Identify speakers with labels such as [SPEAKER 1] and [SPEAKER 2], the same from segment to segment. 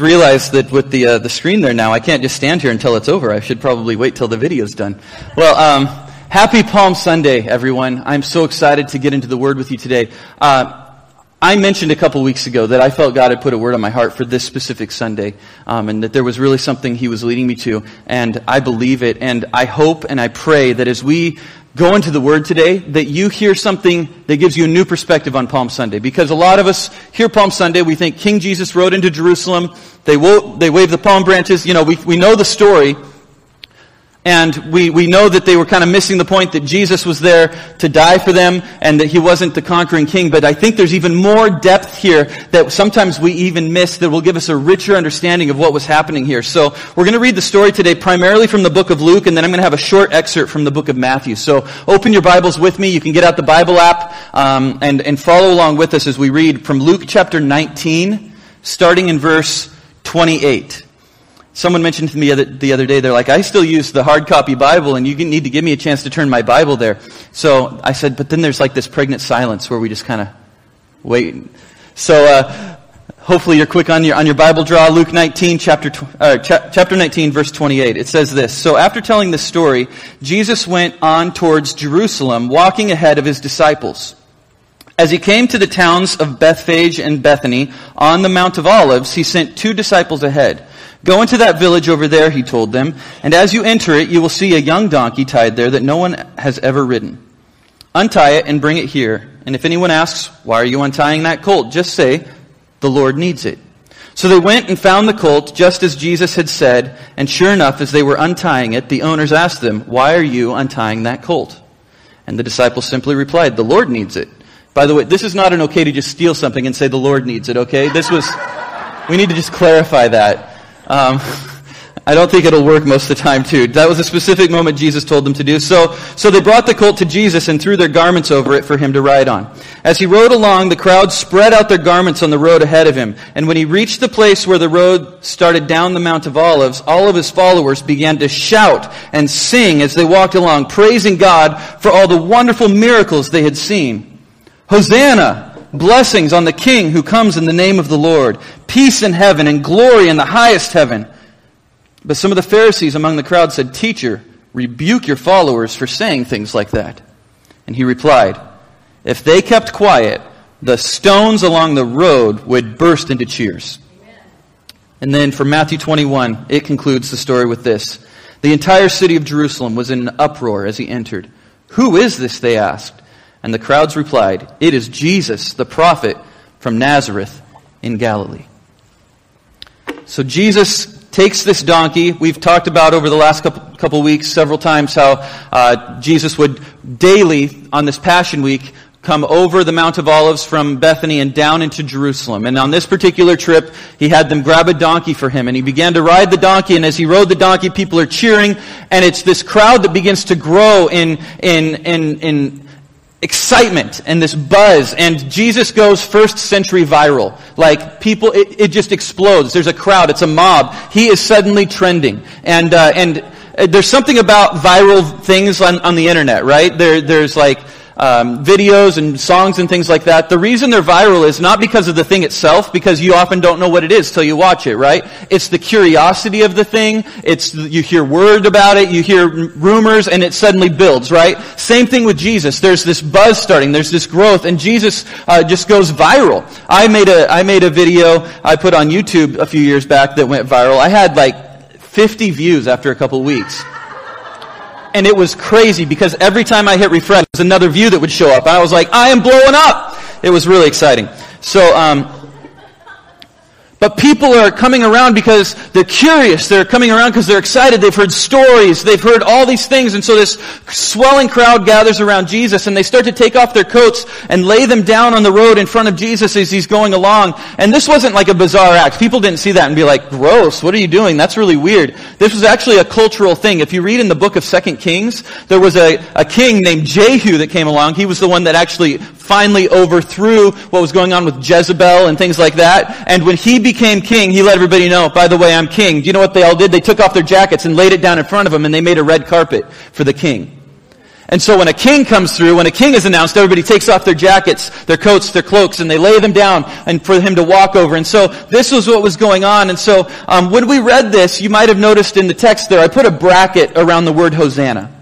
[SPEAKER 1] realize that with the uh, the screen there now, I can't just stand here until it's over. I should probably wait till the video's done. Well, um, happy Palm Sunday, everyone! I'm so excited to get into the Word with you today. Uh, I mentioned a couple weeks ago that I felt God had put a word on my heart for this specific Sunday, um, and that there was really something He was leading me to, and I believe it, and I hope and I pray that as we go into the Word today, that you hear something that gives you a new perspective on Palm Sunday. Because a lot of us hear Palm Sunday, we think King Jesus rode into Jerusalem, they, wo- they waved the palm branches, you know, we, we know the story, and we, we know that they were kind of missing the point that Jesus was there to die for them and that he wasn't the conquering king. But I think there's even more depth here that sometimes we even miss that will give us a richer understanding of what was happening here. So we're going to read the story today primarily from the book of Luke and then I'm going to have a short excerpt from the book of Matthew. So open your Bibles with me. You can get out the Bible app um, and, and follow along with us as we read from Luke chapter 19 starting in verse 28. Someone mentioned to me the other day, they're like, I still use the hard copy Bible and you need to give me a chance to turn my Bible there. So I said, but then there's like this pregnant silence where we just kind of wait. So, uh, hopefully you're quick on your, on your Bible draw. Luke 19, chapter, uh, cha- chapter 19, verse 28. It says this. So after telling this story, Jesus went on towards Jerusalem, walking ahead of his disciples. As he came to the towns of Bethphage and Bethany on the Mount of Olives, he sent two disciples ahead. Go into that village over there, he told them, and as you enter it, you will see a young donkey tied there that no one has ever ridden. Untie it and bring it here. And if anyone asks, why are you untying that colt? Just say, the Lord needs it. So they went and found the colt just as Jesus had said, and sure enough, as they were untying it, the owners asked them, why are you untying that colt? And the disciples simply replied, the Lord needs it. By the way, this is not an okay to just steal something and say the Lord needs it, okay? This was, we need to just clarify that. Um, I don't think it'll work most of the time too. That was a specific moment Jesus told them to do. So, so they brought the colt to Jesus and threw their garments over it for him to ride on. As he rode along, the crowd spread out their garments on the road ahead of him. And when he reached the place where the road started down the Mount of Olives, all of his followers began to shout and sing as they walked along, praising God for all the wonderful miracles they had seen. Hosanna! Blessings on the King who comes in the name of the Lord. Peace in heaven and glory in the highest heaven. But some of the Pharisees among the crowd said, Teacher, rebuke your followers for saying things like that. And he replied, If they kept quiet, the stones along the road would burst into cheers. And then for Matthew 21, it concludes the story with this. The entire city of Jerusalem was in an uproar as he entered. Who is this? They asked. And the crowds replied, It is Jesus, the prophet from Nazareth in Galilee. So Jesus takes this donkey. We've talked about over the last couple, couple weeks several times how uh, Jesus would daily on this Passion Week come over the Mount of Olives from Bethany and down into Jerusalem. And on this particular trip, he had them grab a donkey for him and he began to ride the donkey. And as he rode the donkey, people are cheering and it's this crowd that begins to grow in, in, in, in excitement and this buzz and Jesus goes first century viral. Like people, it, it just explodes. There's a crowd. It's a mob. He is suddenly trending. And, uh, and uh, there's something about viral things on, on the internet, right? There, there's like, um, videos and songs and things like that. The reason they're viral is not because of the thing itself, because you often don't know what it is till you watch it, right? It's the curiosity of the thing. It's you hear word about it, you hear rumors, and it suddenly builds, right? Same thing with Jesus. There's this buzz starting, there's this growth, and Jesus uh, just goes viral. I made a I made a video I put on YouTube a few years back that went viral. I had like 50 views after a couple weeks and it was crazy because every time I hit refresh, there was another view that would show up. I was like, I am blowing up. It was really exciting. So, um, but people are coming around because they're curious. They're coming around because they're excited. They've heard stories. They've heard all these things. And so this swelling crowd gathers around Jesus and they start to take off their coats and lay them down on the road in front of Jesus as he's going along. And this wasn't like a bizarre act. People didn't see that and be like, gross, what are you doing? That's really weird. This was actually a cultural thing. If you read in the book of Second Kings, there was a, a king named Jehu that came along. He was the one that actually finally overthrew what was going on with Jezebel and things like that. And when he became king, he let everybody know, by the way, I'm king. Do you know what they all did? They took off their jackets and laid it down in front of him and they made a red carpet for the king. And so when a king comes through, when a king is announced, everybody takes off their jackets, their coats, their cloaks, and they lay them down and for him to walk over. And so this was what was going on. And so um, when we read this, you might have noticed in the text there, I put a bracket around the word Hosanna.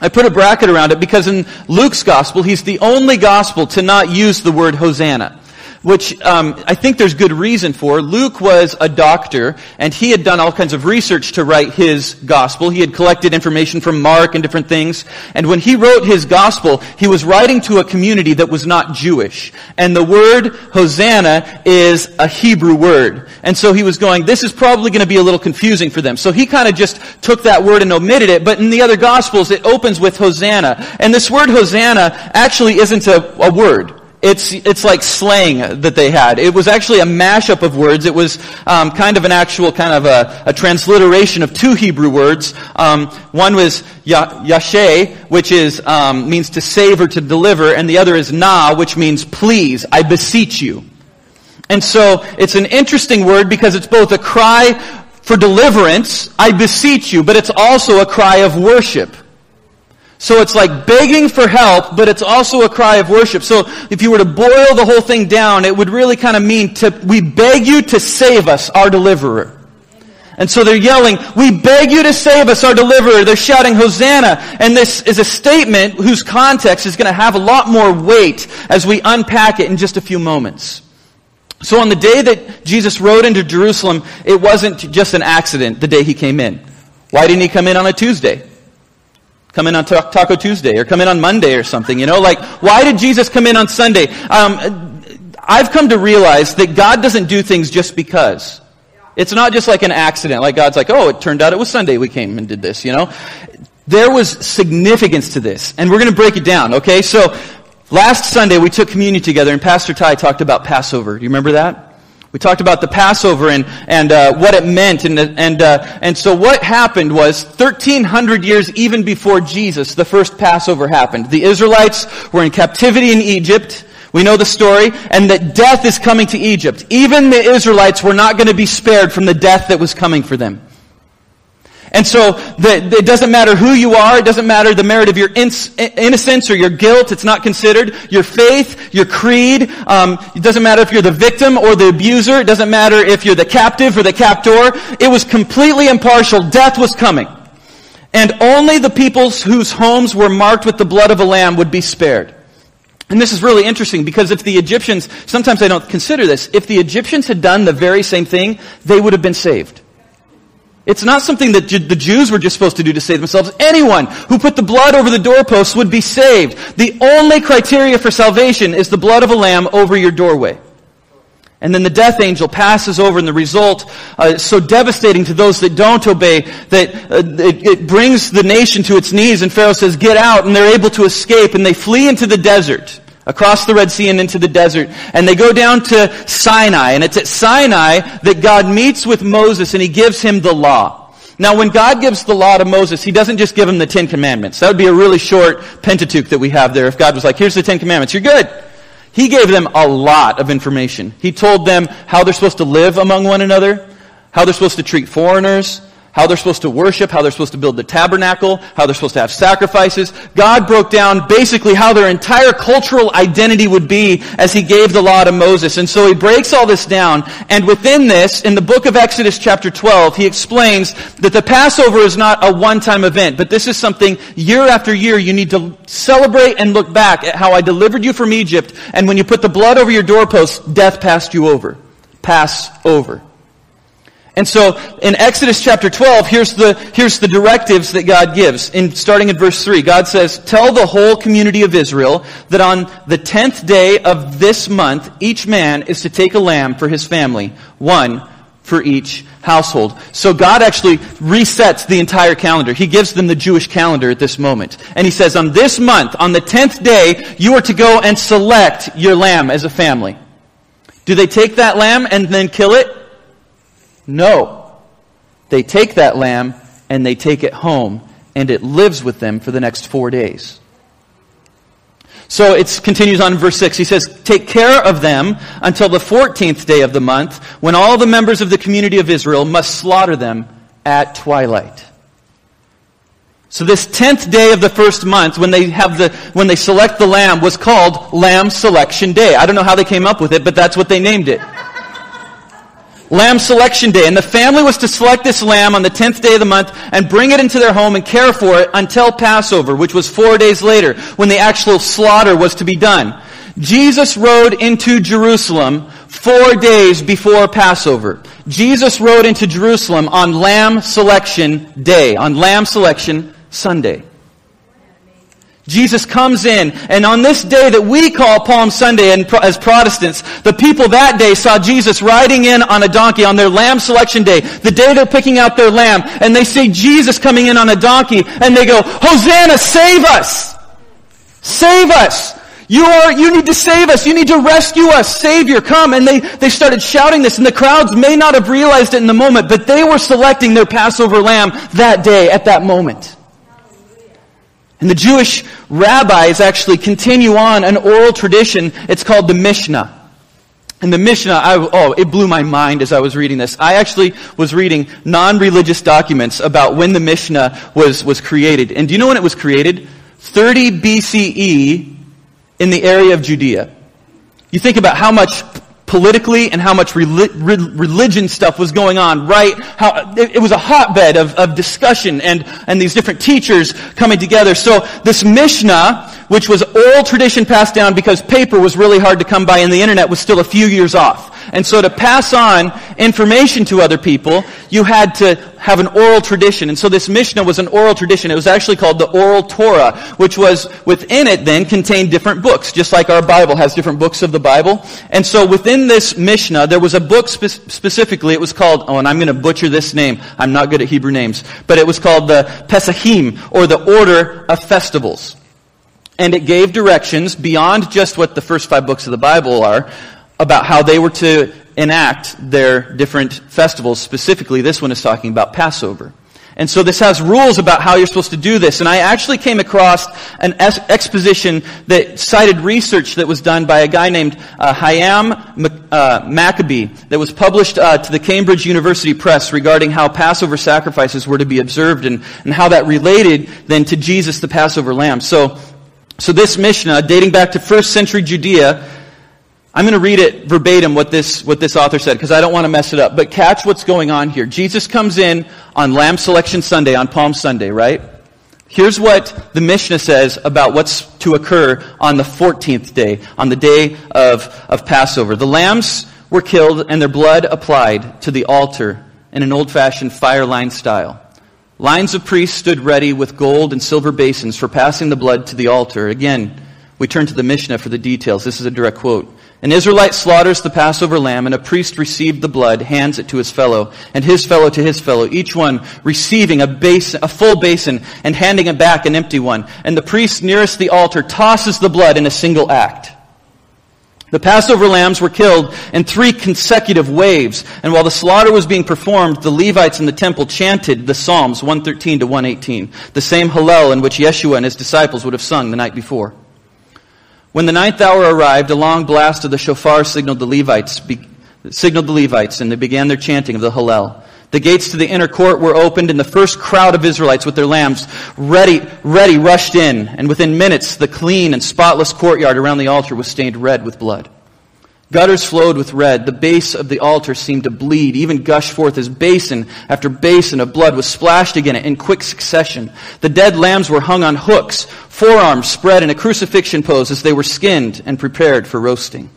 [SPEAKER 1] I put a bracket around it because in Luke's gospel, he's the only gospel to not use the word Hosanna which um, I think there's good reason for. Luke was a doctor, and he had done all kinds of research to write his gospel. He had collected information from Mark and different things. And when he wrote his gospel, he was writing to a community that was not Jewish. And the word Hosanna is a Hebrew word. And so he was going, this is probably going to be a little confusing for them. So he kind of just took that word and omitted it. But in the other gospels, it opens with Hosanna. And this word Hosanna actually isn't a, a word. It's, it's like slang that they had. It was actually a mashup of words. It was um, kind of an actual kind of a, a transliteration of two Hebrew words. Um, one was yashe, which is um, means to save or to deliver, and the other is na, which means please, I beseech you. And so it's an interesting word because it's both a cry for deliverance, I beseech you, but it's also a cry of worship. So it's like begging for help, but it's also a cry of worship. So if you were to boil the whole thing down, it would really kind of mean to, we beg you to save us, our deliverer. And so they're yelling, we beg you to save us, our deliverer. They're shouting, Hosanna. And this is a statement whose context is going to have a lot more weight as we unpack it in just a few moments. So on the day that Jesus rode into Jerusalem, it wasn't just an accident the day he came in. Why didn't he come in on a Tuesday? Come in on Taco Tuesday or come in on Monday or something, you know? Like, why did Jesus come in on Sunday? Um, I've come to realize that God doesn't do things just because. It's not just like an accident, like God's like, oh, it turned out it was Sunday we came and did this, you know? There was significance to this, and we're gonna break it down, okay? So, last Sunday we took communion together and Pastor Ty talked about Passover. Do you remember that? We talked about the Passover and, and uh, what it meant. And, and, uh, and so what happened was 1,300 years even before Jesus, the first Passover happened. The Israelites were in captivity in Egypt. We know the story. And that death is coming to Egypt. Even the Israelites were not going to be spared from the death that was coming for them. And so the, it doesn't matter who you are. It doesn't matter the merit of your innocence or your guilt. It's not considered. Your faith, your creed. Um, it doesn't matter if you're the victim or the abuser. It doesn't matter if you're the captive or the captor. It was completely impartial. Death was coming. And only the people whose homes were marked with the blood of a lamb would be spared. And this is really interesting because if the Egyptians, sometimes I don't consider this, if the Egyptians had done the very same thing, they would have been saved. It's not something that the Jews were just supposed to do to save themselves. Anyone who put the blood over the doorposts would be saved. The only criteria for salvation is the blood of a lamb over your doorway. And then the death angel passes over and the result uh, is so devastating to those that don't obey that uh, it, it brings the nation to its knees and Pharaoh says, get out and they're able to escape and they flee into the desert across the Red Sea and into the desert. And they go down to Sinai. And it's at Sinai that God meets with Moses and he gives him the law. Now, when God gives the law to Moses, he doesn't just give him the Ten Commandments. That would be a really short Pentateuch that we have there if God was like, here's the Ten Commandments, you're good. He gave them a lot of information. He told them how they're supposed to live among one another, how they're supposed to treat foreigners, how they're supposed to worship, how they're supposed to build the tabernacle, how they're supposed to have sacrifices. God broke down basically how their entire cultural identity would be as he gave the law to Moses. And so he breaks all this down. And within this, in the book of Exodus chapter 12, he explains that the Passover is not a one-time event, but this is something year after year you need to celebrate and look back at how I delivered you from Egypt. And when you put the blood over your doorposts, death passed you over. Pass over. And so in Exodus chapter 12, here's the, here's the directives that God gives. In, starting in verse 3, God says, Tell the whole community of Israel that on the tenth day of this month, each man is to take a lamb for his family, one for each household. So God actually resets the entire calendar. He gives them the Jewish calendar at this moment. And he says, on this month, on the tenth day, you are to go and select your lamb as a family. Do they take that lamb and then kill it? No. They take that lamb and they take it home and it lives with them for the next four days. So it continues on in verse 6. He says, Take care of them until the 14th day of the month, when all the members of the community of Israel must slaughter them at twilight. So this tenth day of the first month, when they have the, when they select the lamb, was called Lamb Selection Day. I don't know how they came up with it, but that's what they named it. Lamb Selection Day. And the family was to select this lamb on the tenth day of the month and bring it into their home and care for it until Passover, which was four days later, when the actual slaughter was to be done. Jesus rode into Jerusalem four days before Passover. Jesus rode into Jerusalem on Lamb Selection Day, on Lamb Selection Sunday. Jesus comes in, and on this day that we call Palm Sunday and as Protestants, the people that day saw Jesus riding in on a donkey on their lamb selection day, the day they're picking out their lamb, and they see Jesus coming in on a donkey, and they go, Hosanna, save us! Save us! You are, you need to save us. You need to rescue us. Savior, come. And they, they started shouting this and the crowds may not have realized it in the moment, but they were selecting their Passover lamb that day at that moment. And the Jewish rabbis actually continue on an oral tradition. It's called the Mishnah. And the Mishnah, I, oh, it blew my mind as I was reading this. I actually was reading non-religious documents about when the Mishnah was, was created. And do you know when it was created? 30 BCE in the area of Judea. You think about how much politically and how much religion stuff was going on, right? How, it, it was a hotbed of, of discussion and, and these different teachers coming together. So this Mishnah, which was oral tradition passed down because paper was really hard to come by and the internet was still a few years off. And so to pass on information to other people, you had to have an oral tradition. And so this Mishnah was an oral tradition. It was actually called the Oral Torah, which was within it then contained different books, just like our Bible has different books of the Bible. And so within this Mishnah, there was a book spe- specifically, it was called, oh, and I'm going to butcher this name. I'm not good at Hebrew names. But it was called the Pesachim, or the Order of Festivals. And it gave directions beyond just what the first five books of the Bible are, about how they were to enact their different festivals. Specifically, this one is talking about Passover. And so this has rules about how you're supposed to do this. And I actually came across an exposition that cited research that was done by a guy named uh, Hyam uh, Maccoby that was published uh, to the Cambridge University Press regarding how Passover sacrifices were to be observed and, and how that related then to Jesus, the Passover lamb. So, so this Mishnah, dating back to first century Judea, I'm going to read it verbatim what this, what this author said because I don't want to mess it up. But catch what's going on here. Jesus comes in on Lamb Selection Sunday, on Palm Sunday, right? Here's what the Mishnah says about what's to occur on the 14th day, on the day of, of Passover. The lambs were killed and their blood applied to the altar in an old-fashioned fire line style. Lines of priests stood ready with gold and silver basins for passing the blood to the altar. Again, we turn to the Mishnah for the details. This is a direct quote. An Israelite slaughters the Passover lamb, and a priest received the blood, hands it to his fellow, and his fellow to his fellow, each one receiving a, basin, a full basin and handing it back an empty one. And the priest nearest the altar tosses the blood in a single act. The Passover lambs were killed in three consecutive waves, and while the slaughter was being performed, the Levites in the temple chanted the Psalms 113 to 118, the same Hallel in which Yeshua and his disciples would have sung the night before. When the ninth hour arrived, a long blast of the shofar signaled the Levites, be, signaled the Levites, and they began their chanting of the Hallel. The gates to the inner court were opened, and the first crowd of Israelites with their lambs ready, ready rushed in, and within minutes the clean and spotless courtyard around the altar was stained red with blood. Gutters flowed with red. The base of the altar seemed to bleed, even gush forth as basin after basin of blood was splashed again in quick succession. The dead lambs were hung on hooks, forearms spread in a crucifixion pose as they were skinned and prepared for roasting.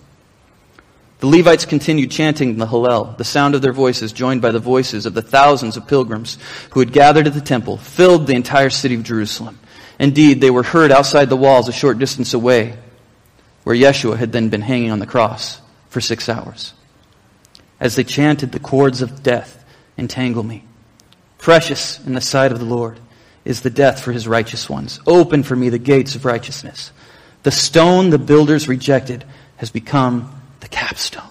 [SPEAKER 1] The Levites continued chanting the Hallel. The sound of their voices, joined by the voices of the thousands of pilgrims who had gathered at the temple, filled the entire city of Jerusalem. Indeed, they were heard outside the walls a short distance away, where Yeshua had then been hanging on the cross for six hours. As they chanted, the cords of death entangle me. Precious in the sight of the Lord is the death for his righteous ones. Open for me the gates of righteousness. The stone the builders rejected has become the capstone.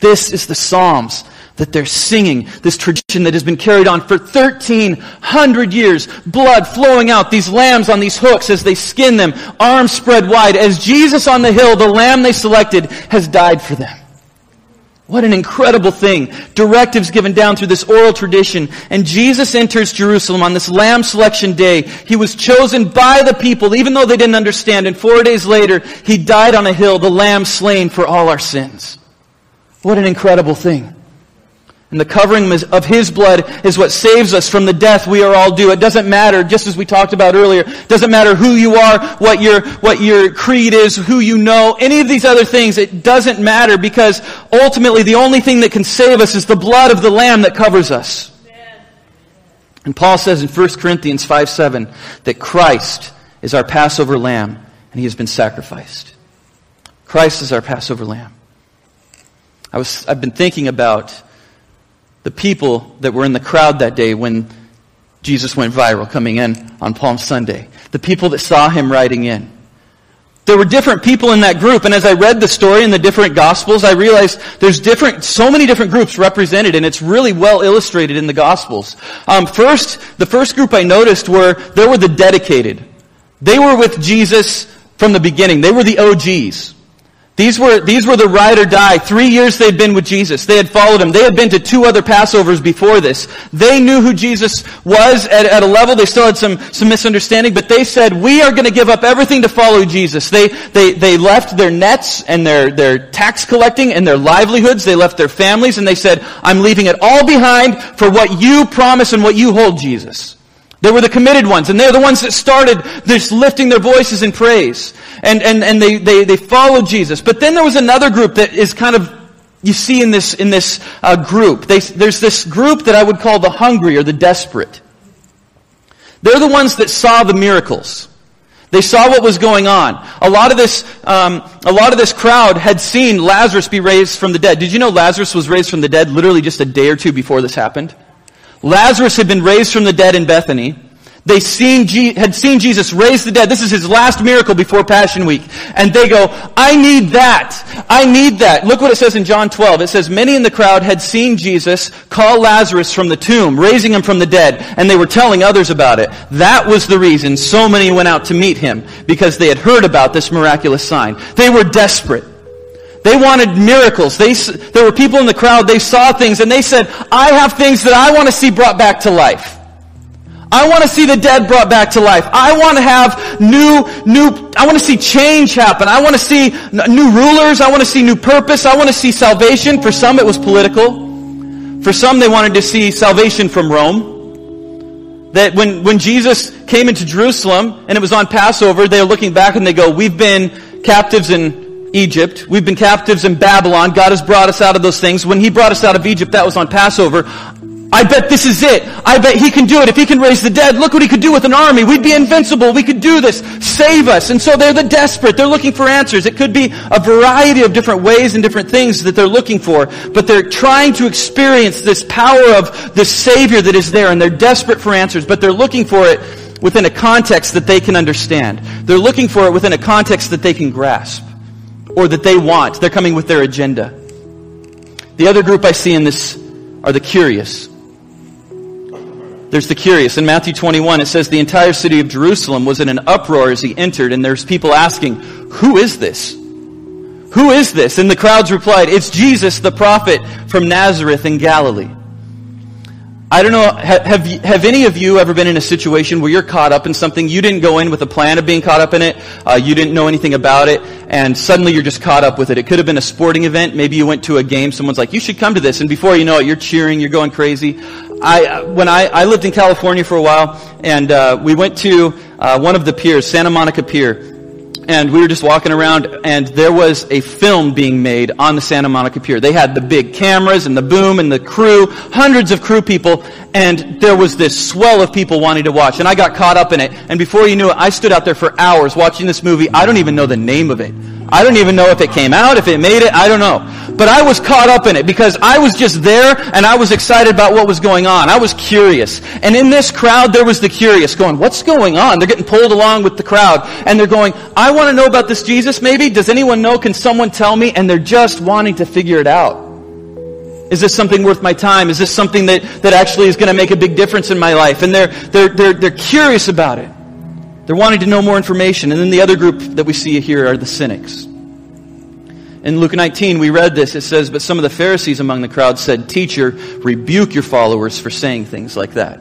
[SPEAKER 1] This is the Psalms that they're singing, this tradition that has been carried on for 1300 years, blood flowing out, these lambs on these hooks as they skin them, arms spread wide, as Jesus on the hill, the lamb they selected, has died for them. What an incredible thing. Directives given down through this oral tradition. And Jesus enters Jerusalem on this lamb selection day. He was chosen by the people, even though they didn't understand. And four days later, he died on a hill, the lamb slain for all our sins. What an incredible thing. And the covering of His blood is what saves us from the death we are all due. It doesn't matter, just as we talked about earlier, doesn't matter who you are, what your, what your creed is, who you know, any of these other things, it doesn't matter because ultimately the only thing that can save us is the blood of the Lamb that covers us. And Paul says in 1 Corinthians 5 7 that Christ is our Passover lamb and he has been sacrificed. Christ is our Passover lamb. I was, I've been thinking about the people that were in the crowd that day when Jesus went viral coming in on Palm Sunday. The people that saw him riding in. There were different people in that group, and as I read the story in the different gospels, I realized there's different, so many different groups represented, and it's really well illustrated in the gospels. Um, first, the first group I noticed were, there were the dedicated. They were with Jesus from the beginning. They were the OGs. These were, these were the ride or die. Three years they'd been with Jesus. They had followed him. They had been to two other Passovers before this. They knew who Jesus was at, at a level. They still had some, some misunderstanding, but they said, we are going to give up everything to follow Jesus. They, they, they left their nets and their, their tax collecting and their livelihoods. They left their families and they said, I'm leaving it all behind for what you promise and what you hold, Jesus. They were the committed ones, and they're the ones that started just lifting their voices in praise. And, and, and they, they, they followed Jesus. But then there was another group that is kind of, you see in this, in this uh, group. They, there's this group that I would call the hungry or the desperate. They're the ones that saw the miracles. They saw what was going on. A lot of this, um, a lot of this crowd had seen Lazarus be raised from the dead. Did you know Lazarus was raised from the dead literally just a day or two before this happened? Lazarus had been raised from the dead in Bethany. They seen, had seen Jesus raise the dead. This is his last miracle before Passion Week. And they go, I need that. I need that. Look what it says in John 12. It says, many in the crowd had seen Jesus call Lazarus from the tomb, raising him from the dead, and they were telling others about it. That was the reason so many went out to meet him, because they had heard about this miraculous sign. They were desperate. They wanted miracles. They, there were people in the crowd, they saw things, and they said, I have things that I want to see brought back to life. I want to see the dead brought back to life. I want to have new, new, I want to see change happen. I want to see new rulers. I want to see new purpose. I want to see salvation. For some, it was political. For some, they wanted to see salvation from Rome. That when, when Jesus came into Jerusalem and it was on Passover, they were looking back and they go, we've been captives in Egypt. We've been captives in Babylon. God has brought us out of those things. When He brought us out of Egypt, that was on Passover. I bet this is it. I bet He can do it. If He can raise the dead, look what He could do with an army. We'd be invincible. We could do this. Save us. And so they're the desperate. They're looking for answers. It could be a variety of different ways and different things that they're looking for. But they're trying to experience this power of the Savior that is there. And they're desperate for answers. But they're looking for it within a context that they can understand. They're looking for it within a context that they can grasp or that they want. They're coming with their agenda. The other group I see in this are the curious. There's the curious. In Matthew 21, it says the entire city of Jerusalem was in an uproar as he entered, and there's people asking, Who is this? Who is this? And the crowds replied, It's Jesus, the prophet from Nazareth in Galilee. I don't know, have, have, any of you ever been in a situation where you're caught up in something, you didn't go in with a plan of being caught up in it, uh, you didn't know anything about it, and suddenly you're just caught up with it. It could have been a sporting event, maybe you went to a game, someone's like, you should come to this, and before you know it, you're cheering, you're going crazy. I, when I, I lived in California for a while, and uh, we went to uh, one of the piers, Santa Monica Pier, and we were just walking around and there was a film being made on the Santa Monica Pier. They had the big cameras and the boom and the crew, hundreds of crew people, and there was this swell of people wanting to watch. And I got caught up in it. And before you knew it, I stood out there for hours watching this movie. I don't even know the name of it. I don't even know if it came out, if it made it, I don't know. But I was caught up in it because I was just there and I was excited about what was going on. I was curious. And in this crowd, there was the curious going, what's going on? They're getting pulled along with the crowd and they're going, I want to know about this Jesus maybe. Does anyone know? Can someone tell me? And they're just wanting to figure it out. Is this something worth my time? Is this something that, that actually is going to make a big difference in my life? And they're, they're, they're, they're curious about it. They're wanting to know more information. And then the other group that we see here are the cynics. In Luke 19, we read this. It says, But some of the Pharisees among the crowd said, Teacher, rebuke your followers for saying things like that.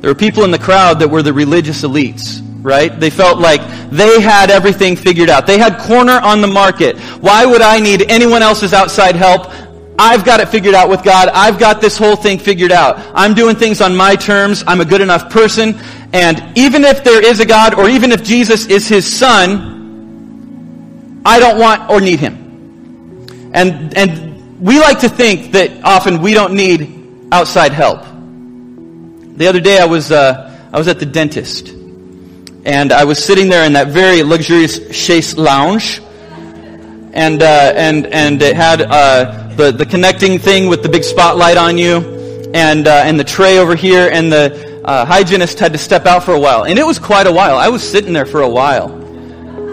[SPEAKER 1] There were people in the crowd that were the religious elites, right? They felt like they had everything figured out. They had corner on the market. Why would I need anyone else's outside help? I've got it figured out with God. I've got this whole thing figured out. I'm doing things on my terms. I'm a good enough person. And even if there is a God, or even if Jesus is his son, I don't want or need him. And, and we like to think that often we don't need outside help. The other day I was, uh, I was at the dentist. And I was sitting there in that very luxurious chaise lounge. And, uh, and, and it had, uh, the, the connecting thing with the big spotlight on you. And, uh, and the tray over here. And the, uh, hygienist had to step out for a while. And it was quite a while. I was sitting there for a while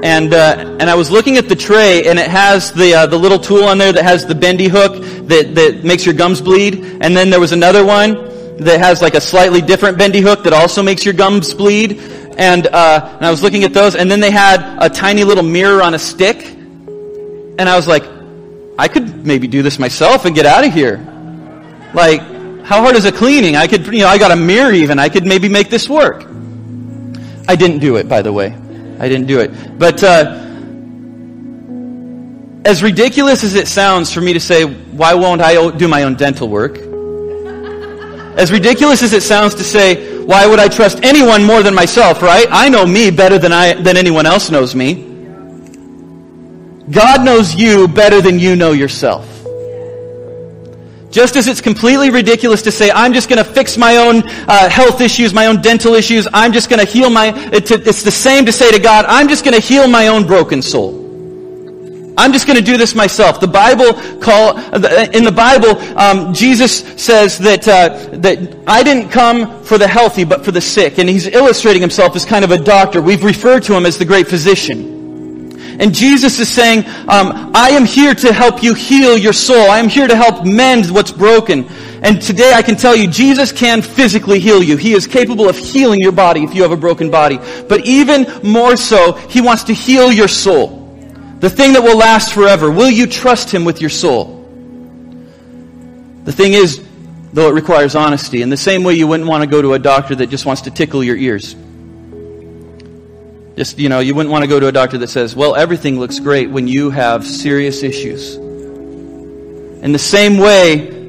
[SPEAKER 1] and uh, and I was looking at the tray, and it has the uh, the little tool on there that has the bendy hook that that makes your gums bleed, and then there was another one that has like a slightly different bendy hook that also makes your gums bleed, and uh, and I was looking at those, and then they had a tiny little mirror on a stick, and I was like, I could maybe do this myself and get out of here, like. How hard is a cleaning? I could, you know, I got a mirror even. I could maybe make this work. I didn't do it, by the way. I didn't do it. But uh, as ridiculous as it sounds for me to say, why won't I do my own dental work? As ridiculous as it sounds to say, why would I trust anyone more than myself, right? I know me better than, I, than anyone else knows me. God knows you better than you know yourself. Just as it's completely ridiculous to say, I'm just going to fix my own uh, health issues, my own dental issues, I'm just going to heal my, it's the same to say to God, I'm just going to heal my own broken soul. I'm just going to do this myself. The Bible call in the Bible, um, Jesus says that uh, that I didn't come for the healthy, but for the sick, and he's illustrating himself as kind of a doctor. We've referred to him as the great physician. And Jesus is saying, um, I am here to help you heal your soul. I am here to help mend what's broken. And today I can tell you, Jesus can physically heal you. He is capable of healing your body if you have a broken body. But even more so, He wants to heal your soul. The thing that will last forever. Will you trust Him with your soul? The thing is, though it requires honesty, in the same way you wouldn't want to go to a doctor that just wants to tickle your ears. Just, you know, you wouldn't want to go to a doctor that says, well, everything looks great when you have serious issues. In the same way,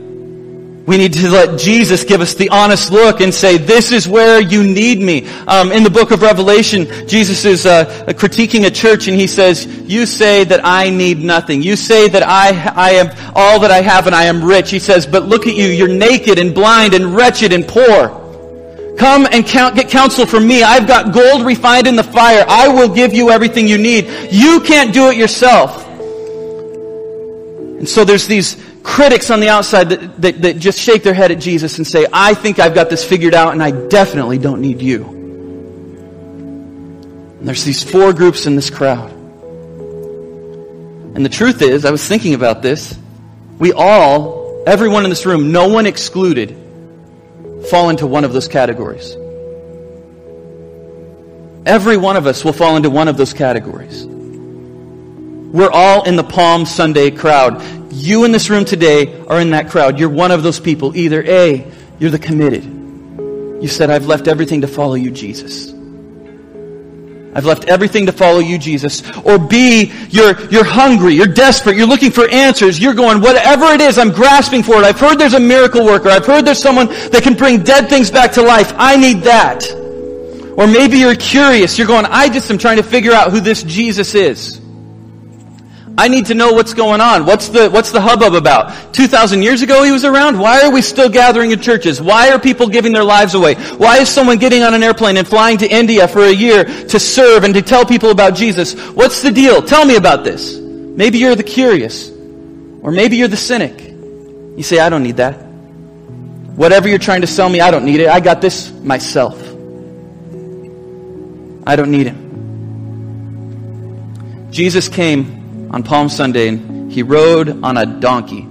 [SPEAKER 1] we need to let Jesus give us the honest look and say, this is where you need me. Um, in the book of Revelation, Jesus is uh, critiquing a church and he says, you say that I need nothing. You say that I, I am all that I have and I am rich. He says, but look at you. You're naked and blind and wretched and poor. Come and count, get counsel from me. I've got gold refined in the fire. I will give you everything you need. You can't do it yourself. And so there's these critics on the outside that, that, that just shake their head at Jesus and say, I think I've got this figured out and I definitely don't need you. And there's these four groups in this crowd. And the truth is, I was thinking about this. We all, everyone in this room, no one excluded, fall into one of those categories. Every one of us will fall into one of those categories. We're all in the Palm Sunday crowd. You in this room today are in that crowd. You're one of those people. Either A, you're the committed. You said, I've left everything to follow you, Jesus. I've left everything to follow you, Jesus. Or B, you're, you're hungry, you're desperate, you're looking for answers, you're going, whatever it is, I'm grasping for it. I've heard there's a miracle worker. I've heard there's someone that can bring dead things back to life. I need that. Or maybe you're curious, you're going, I just am trying to figure out who this Jesus is. I need to know what's going on. What's the, what's the hubbub about? 2,000 years ago he was around? Why are we still gathering in churches? Why are people giving their lives away? Why is someone getting on an airplane and flying to India for a year to serve and to tell people about Jesus? What's the deal? Tell me about this. Maybe you're the curious. Or maybe you're the cynic. You say, I don't need that. Whatever you're trying to sell me, I don't need it. I got this myself. I don't need him. Jesus came on Palm Sunday and he rode on a donkey.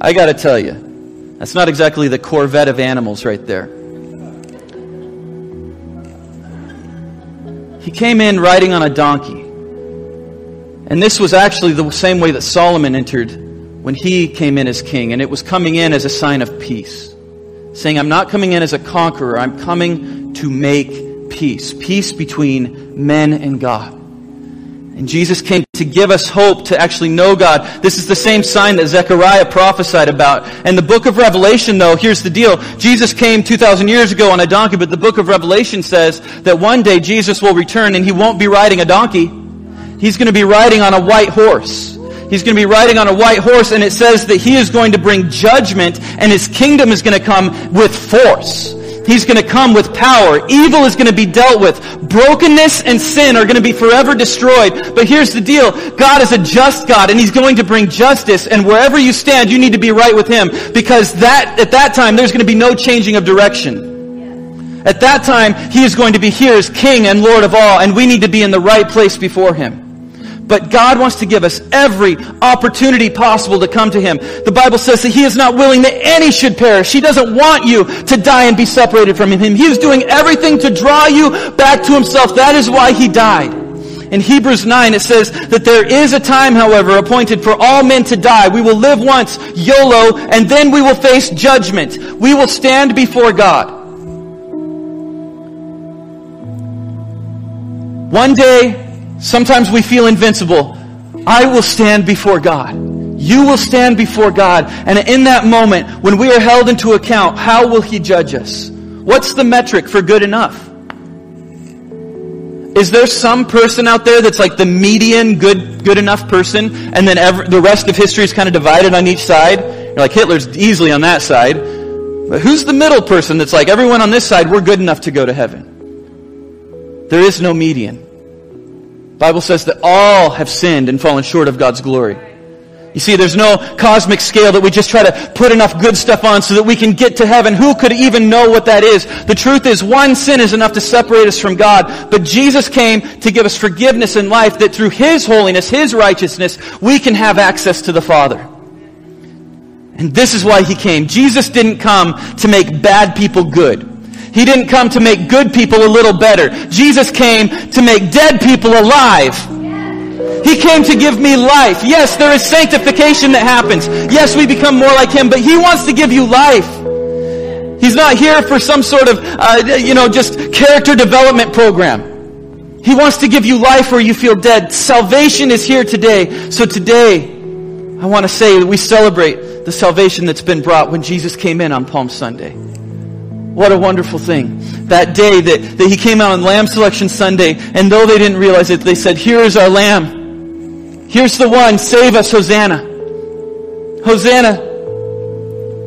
[SPEAKER 1] I got to tell you, that's not exactly the Corvette of animals right there. He came in riding on a donkey. And this was actually the same way that Solomon entered when he came in as king. And it was coming in as a sign of peace. Saying, I'm not coming in as a conqueror. I'm coming to make peace. Peace between men and God. And Jesus came to give us hope to actually know God. This is the same sign that Zechariah prophesied about. And the book of Revelation, though, here's the deal. Jesus came 2,000 years ago on a donkey, but the book of Revelation says that one day Jesus will return and he won't be riding a donkey. He's going to be riding on a white horse. He's going to be riding on a white horse and it says that he is going to bring judgment and his kingdom is going to come with force. He's going to come with power. Evil is going to be dealt with. Brokenness and sin are going to be forever destroyed. But here's the deal. God is a just God and He's going to bring justice. And wherever you stand, you need to be right with Him. Because that, at that time, there's going to be no changing of direction. At that time, He is going to be here as King and Lord of all. And we need to be in the right place before Him. But God wants to give us every opportunity possible to come to Him. The Bible says that He is not willing that any should perish. He doesn't want you to die and be separated from Him. He is doing everything to draw you back to Himself. That is why He died. In Hebrews 9 it says that there is a time, however, appointed for all men to die. We will live once, YOLO, and then we will face judgment. We will stand before God. One day, Sometimes we feel invincible. I will stand before God. You will stand before God. And in that moment, when we are held into account, how will He judge us? What's the metric for good enough? Is there some person out there that's like the median good, good enough person, and then the rest of history is kind of divided on each side? You're like, Hitler's easily on that side. But who's the middle person that's like, everyone on this side, we're good enough to go to heaven? There is no median. Bible says that all have sinned and fallen short of God's glory. You see, there's no cosmic scale that we just try to put enough good stuff on so that we can get to heaven. Who could even know what that is? The truth is, one sin is enough to separate us from God. But Jesus came to give us forgiveness in life that through His holiness, His righteousness, we can have access to the Father. And this is why He came. Jesus didn't come to make bad people good. He didn't come to make good people a little better. Jesus came to make dead people alive. He came to give me life. Yes, there is sanctification that happens. Yes, we become more like Him, but He wants to give you life. He's not here for some sort of, uh, you know, just character development program. He wants to give you life where you feel dead. Salvation is here today. So today, I want to say that we celebrate the salvation that's been brought when Jesus came in on Palm Sunday. What a wonderful thing. That day that, that he came out on Lamb Selection Sunday, and though they didn't realize it, they said, Here is our Lamb. Here's the one. Save us, Hosanna. Hosanna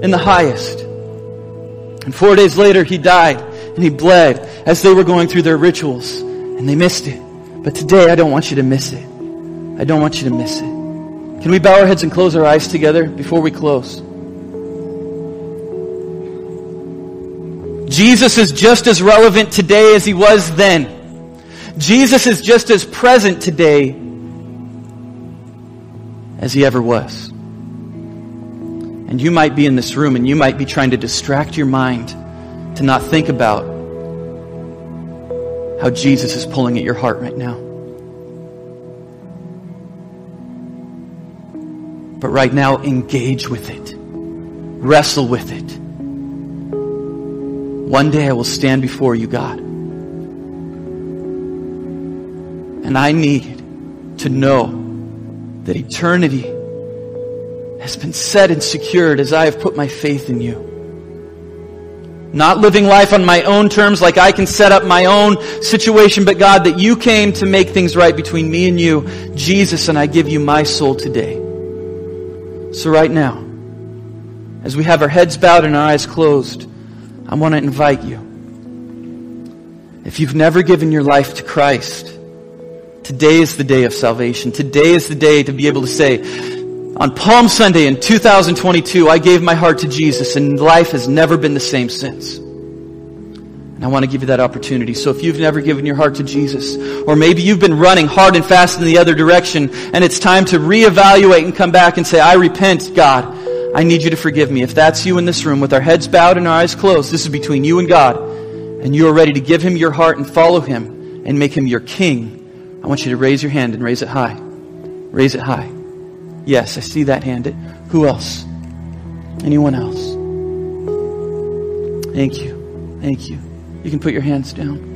[SPEAKER 1] in the highest. And four days later, he died and he bled as they were going through their rituals, and they missed it. But today, I don't want you to miss it. I don't want you to miss it. Can we bow our heads and close our eyes together before we close? Jesus is just as relevant today as he was then. Jesus is just as present today as he ever was. And you might be in this room and you might be trying to distract your mind to not think about how Jesus is pulling at your heart right now. But right now, engage with it. Wrestle with it. One day I will stand before you, God. And I need to know that eternity has been set and secured as I have put my faith in you. Not living life on my own terms like I can set up my own situation, but God, that you came to make things right between me and you, Jesus, and I give you my soul today. So right now, as we have our heads bowed and our eyes closed, I want to invite you. If you've never given your life to Christ, today is the day of salvation. Today is the day to be able to say, on Palm Sunday in 2022, I gave my heart to Jesus and life has never been the same since. And I want to give you that opportunity. So if you've never given your heart to Jesus, or maybe you've been running hard and fast in the other direction, and it's time to reevaluate and come back and say, I repent, God. I need you to forgive me. If that's you in this room with our heads bowed and our eyes closed, this is between you and God, and you are ready to give him your heart and follow him and make him your king, I want you to raise your hand and raise it high. Raise it high. Yes, I see that hand. Who else? Anyone else? Thank you. Thank you. You can put your hands down.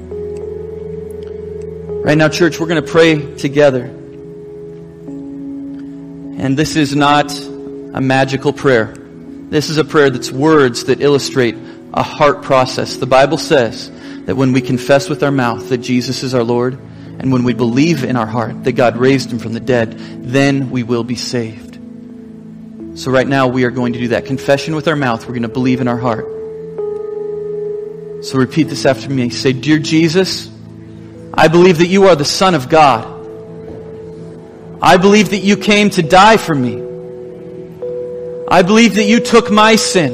[SPEAKER 1] Right now, church, we're going to pray together. And this is not a magical prayer. This is a prayer that's words that illustrate a heart process. The Bible says that when we confess with our mouth that Jesus is our Lord, and when we believe in our heart that God raised him from the dead, then we will be saved. So right now we are going to do that. Confession with our mouth. We're going to believe in our heart. So repeat this after me. Say, Dear Jesus, I believe that you are the Son of God. I believe that you came to die for me. I believe that you took my sin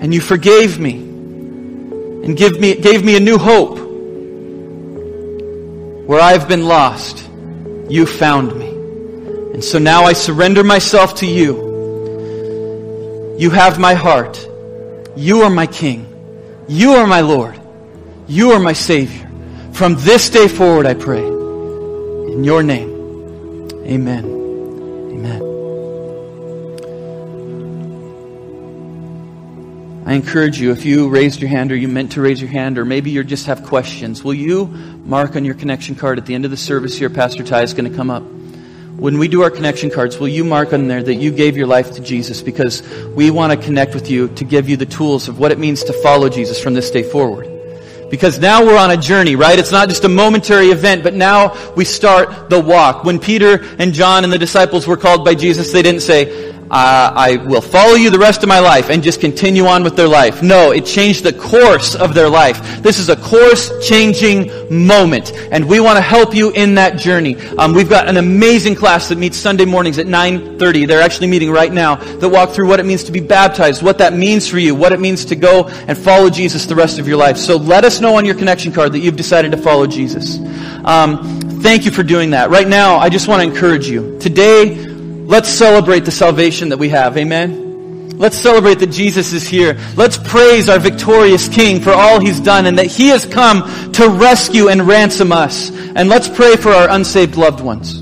[SPEAKER 1] and you forgave me and give me, gave me a new hope. Where I've been lost, you found me. And so now I surrender myself to you. You have my heart. You are my King. You are my Lord. You are my Savior. From this day forward, I pray. In your name. Amen. Amen. I encourage you, if you raised your hand or you meant to raise your hand, or maybe you just have questions, will you mark on your connection card at the end of the service here? Pastor Ty is going to come up. When we do our connection cards, will you mark on there that you gave your life to Jesus? Because we want to connect with you to give you the tools of what it means to follow Jesus from this day forward. Because now we're on a journey, right? It's not just a momentary event, but now we start the walk. When Peter and John and the disciples were called by Jesus, they didn't say, I will follow you the rest of my life and just continue on with their life. No, it changed the course of their life. This is a course changing moment and we want to help you in that journey. Um, we've got an amazing class that meets Sunday mornings at 9.30. They're actually meeting right now that walk through what it means to be baptized, what that means for you, what it means to go and follow Jesus the rest of your life. So let us know on your connection card that you've decided to follow Jesus. Um, thank you for doing that. Right now, I just want to encourage you. Today, Let's celebrate the salvation that we have. Amen. Let's celebrate that Jesus is here. Let's praise our victorious King for all He's done and that He has come to rescue and ransom us. And let's pray for our unsaved loved ones.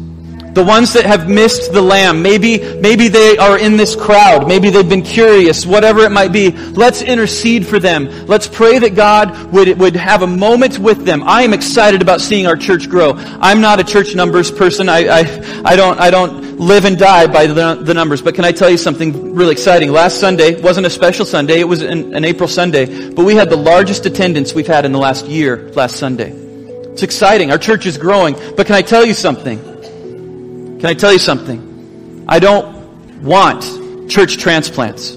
[SPEAKER 1] The ones that have missed the lamb. Maybe, maybe they are in this crowd. Maybe they've been curious. Whatever it might be. Let's intercede for them. Let's pray that God would, would have a moment with them. I am excited about seeing our church grow. I'm not a church numbers person. I, I, I don't, I don't live and die by the, the numbers. But can I tell you something really exciting? Last Sunday wasn't a special Sunday. It was an, an April Sunday. But we had the largest attendance we've had in the last year last Sunday. It's exciting. Our church is growing. But can I tell you something? Can I tell you something? I don't want church transplants.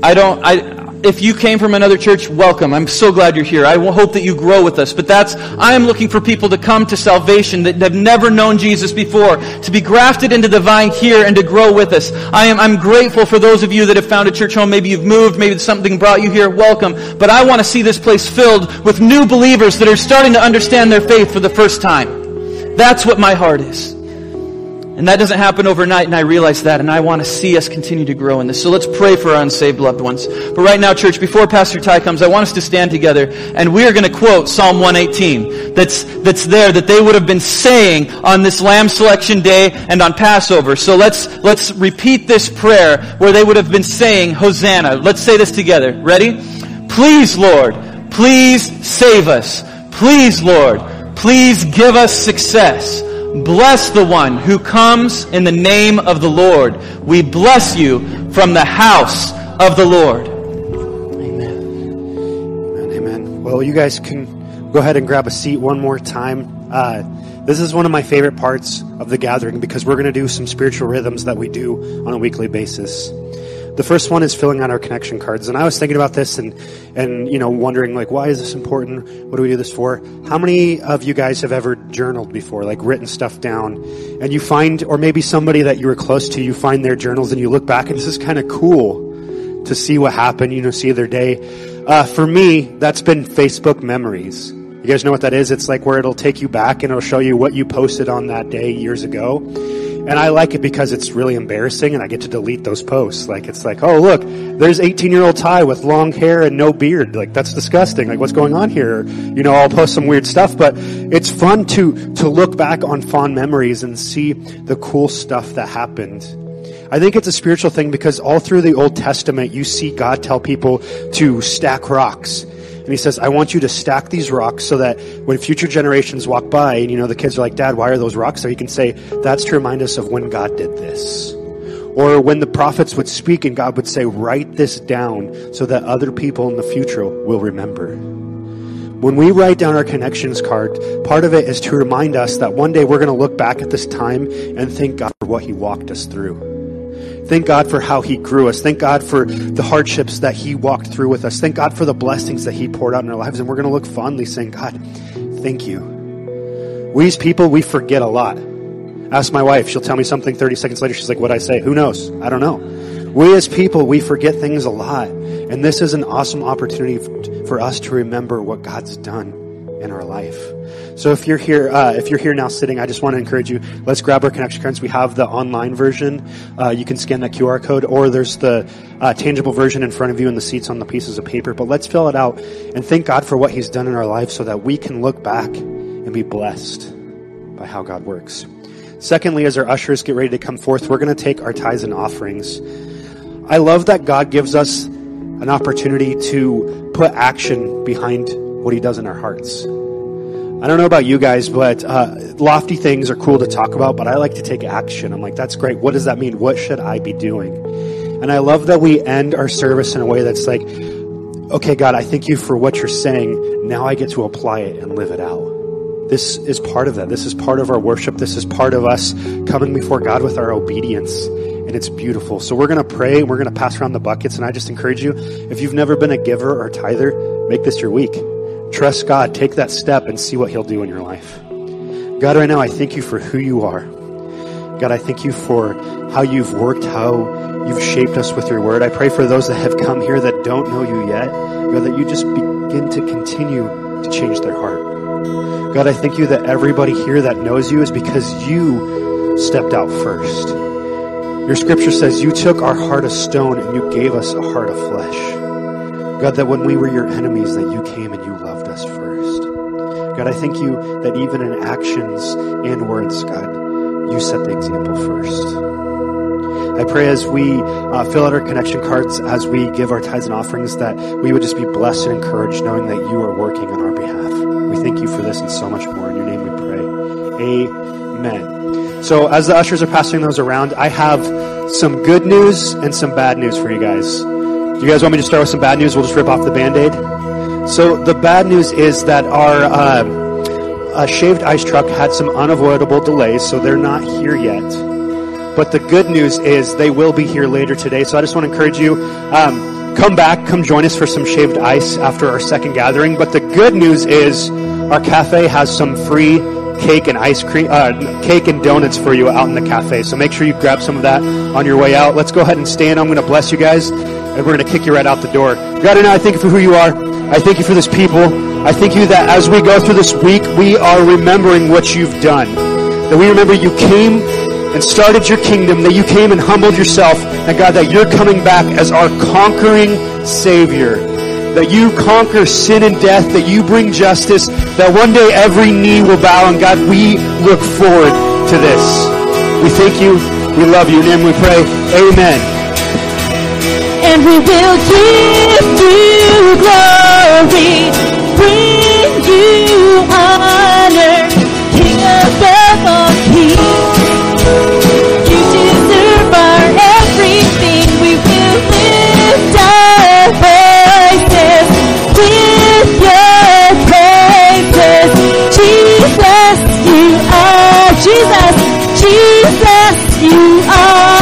[SPEAKER 1] I don't, I, if you came from another church, welcome. I'm so glad you're here. I hope that you grow with us. But that's, I am looking for people to come to salvation that have never known Jesus before, to be grafted into the vine here and to grow with us. I am, I'm grateful for those of you that have found a church home. Maybe you've moved, maybe something brought you here. Welcome. But I want to see this place filled with new believers that are starting to understand their faith for the first time. That's what my heart is. And that doesn't happen overnight, and I realize that, and I want to see us continue to grow in this. So let's pray for our unsaved loved ones. But right now, church, before Pastor Ty comes, I want us to stand together, and we are going to quote Psalm 118 that's, that's there, that they would have been saying on this Lamb Selection Day and on Passover. So let's, let's repeat this prayer where they would have been saying, Hosanna. Let's say this together. Ready? Please, Lord, please save us. Please, Lord, Please give us success. Bless the one who comes in the name of the Lord. We bless you from the house of the Lord.
[SPEAKER 2] Amen. Amen. Well, you guys can go ahead and grab a seat one more time. Uh, this is one of my favorite parts of the gathering because we're going to do some spiritual rhythms that we do on a weekly basis. The first one is filling out our connection cards. And I was thinking about this and, and, you know, wondering like, why is this important? What do we do this for? How many of you guys have ever journaled before, like written stuff down and you find, or maybe somebody that you were close to, you find their journals and you look back and this is kind of cool to see what happened, you know, see their day. Uh, for me, that's been Facebook memories. You guys know what that is? It's like where it'll take you back and it'll show you what you posted on that day years ago. And I like it because it's really embarrassing and I get to delete those posts. Like, it's like, oh, look, there's 18 year old Ty with long hair and no beard. Like, that's disgusting. Like, what's going on here? You know, I'll post some weird stuff, but it's fun to, to look back on fond memories and see the cool stuff that happened. I think it's a spiritual thing because all through the Old Testament, you see God tell people to stack rocks and he says, I want you to stack these rocks so that when future generations walk by and, you know, the kids are like, Dad, why are those rocks there? You can say, that's to remind us of when God did this. Or when the prophets would speak and God would say, write this down so that other people in the future will remember. When we write down our connections card, part of it is to remind us that one day we're going to look back at this time and thank God for what He walked us through. Thank God for how He grew us. Thank God for the hardships that He walked through with us. Thank God for the blessings that He poured out in our lives. And we're going to look fondly saying, God, thank you. We as people, we forget a lot. Ask my wife. She'll tell me something 30 seconds later. She's like, what I say? Who knows? I don't know. We as people, we forget things a lot. And this is an awesome opportunity for us to remember what God's done in our life. So if you're here, uh, if you're here now sitting, I just want to encourage you. Let's grab our connection cards. We have the online version. Uh, you can scan that QR code, or there's the uh, tangible version in front of you in the seats on the pieces of paper. But let's fill it out and thank God for what He's done in our life, so that we can look back and be blessed by how God works. Secondly, as our ushers get ready to come forth, we're going to take our tithes and offerings. I love that God gives us an opportunity to put action behind what He does in our hearts. I don't know about you guys, but uh, lofty things are cool to talk about, but I like to take action. I'm like, that's great. What does that mean? What should I be doing? And I love that we end our service in a way that's like, okay, God, I thank you for what you're saying. Now I get to apply it and live it out. This is part of that. This is part of our worship. This is part of us coming before God with our obedience. And it's beautiful. So we're going to pray. We're going to pass around the buckets. And I just encourage you, if you've never been a giver or tither, make this your week Trust God. Take that step and see what He'll do in your life. God, right now, I thank you for who you are. God, I thank you for how you've worked, how you've shaped us with your word. I pray for those that have come here that don't know you yet, God, that you just begin to continue to change their heart. God, I thank you that everybody here that knows you is because you stepped out first. Your scripture says you took our heart of stone and you gave us a heart of flesh. God, that when we were your enemies, that you came and you. God, I thank you that even in actions and words, God, you set the example first. I pray as we uh, fill out our connection cards, as we give our tithes and offerings, that we would just be blessed and encouraged knowing that you are working on our behalf. We thank you for this and so much more. In your name we pray. Amen. So as the ushers are passing those around, I have some good news and some bad news for you guys. Do you guys want me to start with some bad news? We'll just rip off the band-aid. So the bad news is that our uh, uh, shaved ice truck had some unavoidable delays, so they're not here yet. But the good news is they will be here later today. So I just want to encourage you, um, come back, come join us for some shaved ice after our second gathering. But the good news is our cafe has some free cake and ice cream, uh, cake and donuts for you out in the cafe. So make sure you grab some of that on your way out. Let's go ahead and stand. I'm going to bless you guys and we're going to kick you right out the door. God, and I thank you for who you are. I thank you for this people. I thank you that as we go through this week, we are remembering what you've done. That we remember you came and started your kingdom, that you came and humbled yourself, and God, that you're coming back as our conquering Savior. That you conquer sin and death, that you bring justice, that one day every knee will bow, and God, we look forward to this. We thank you. We love you. In we pray. Amen
[SPEAKER 3] and we will give you glory, bring you honor, King above all kings. You deserve our everything. We will lift our voices with your praises. Jesus, you are Jesus. Jesus, you are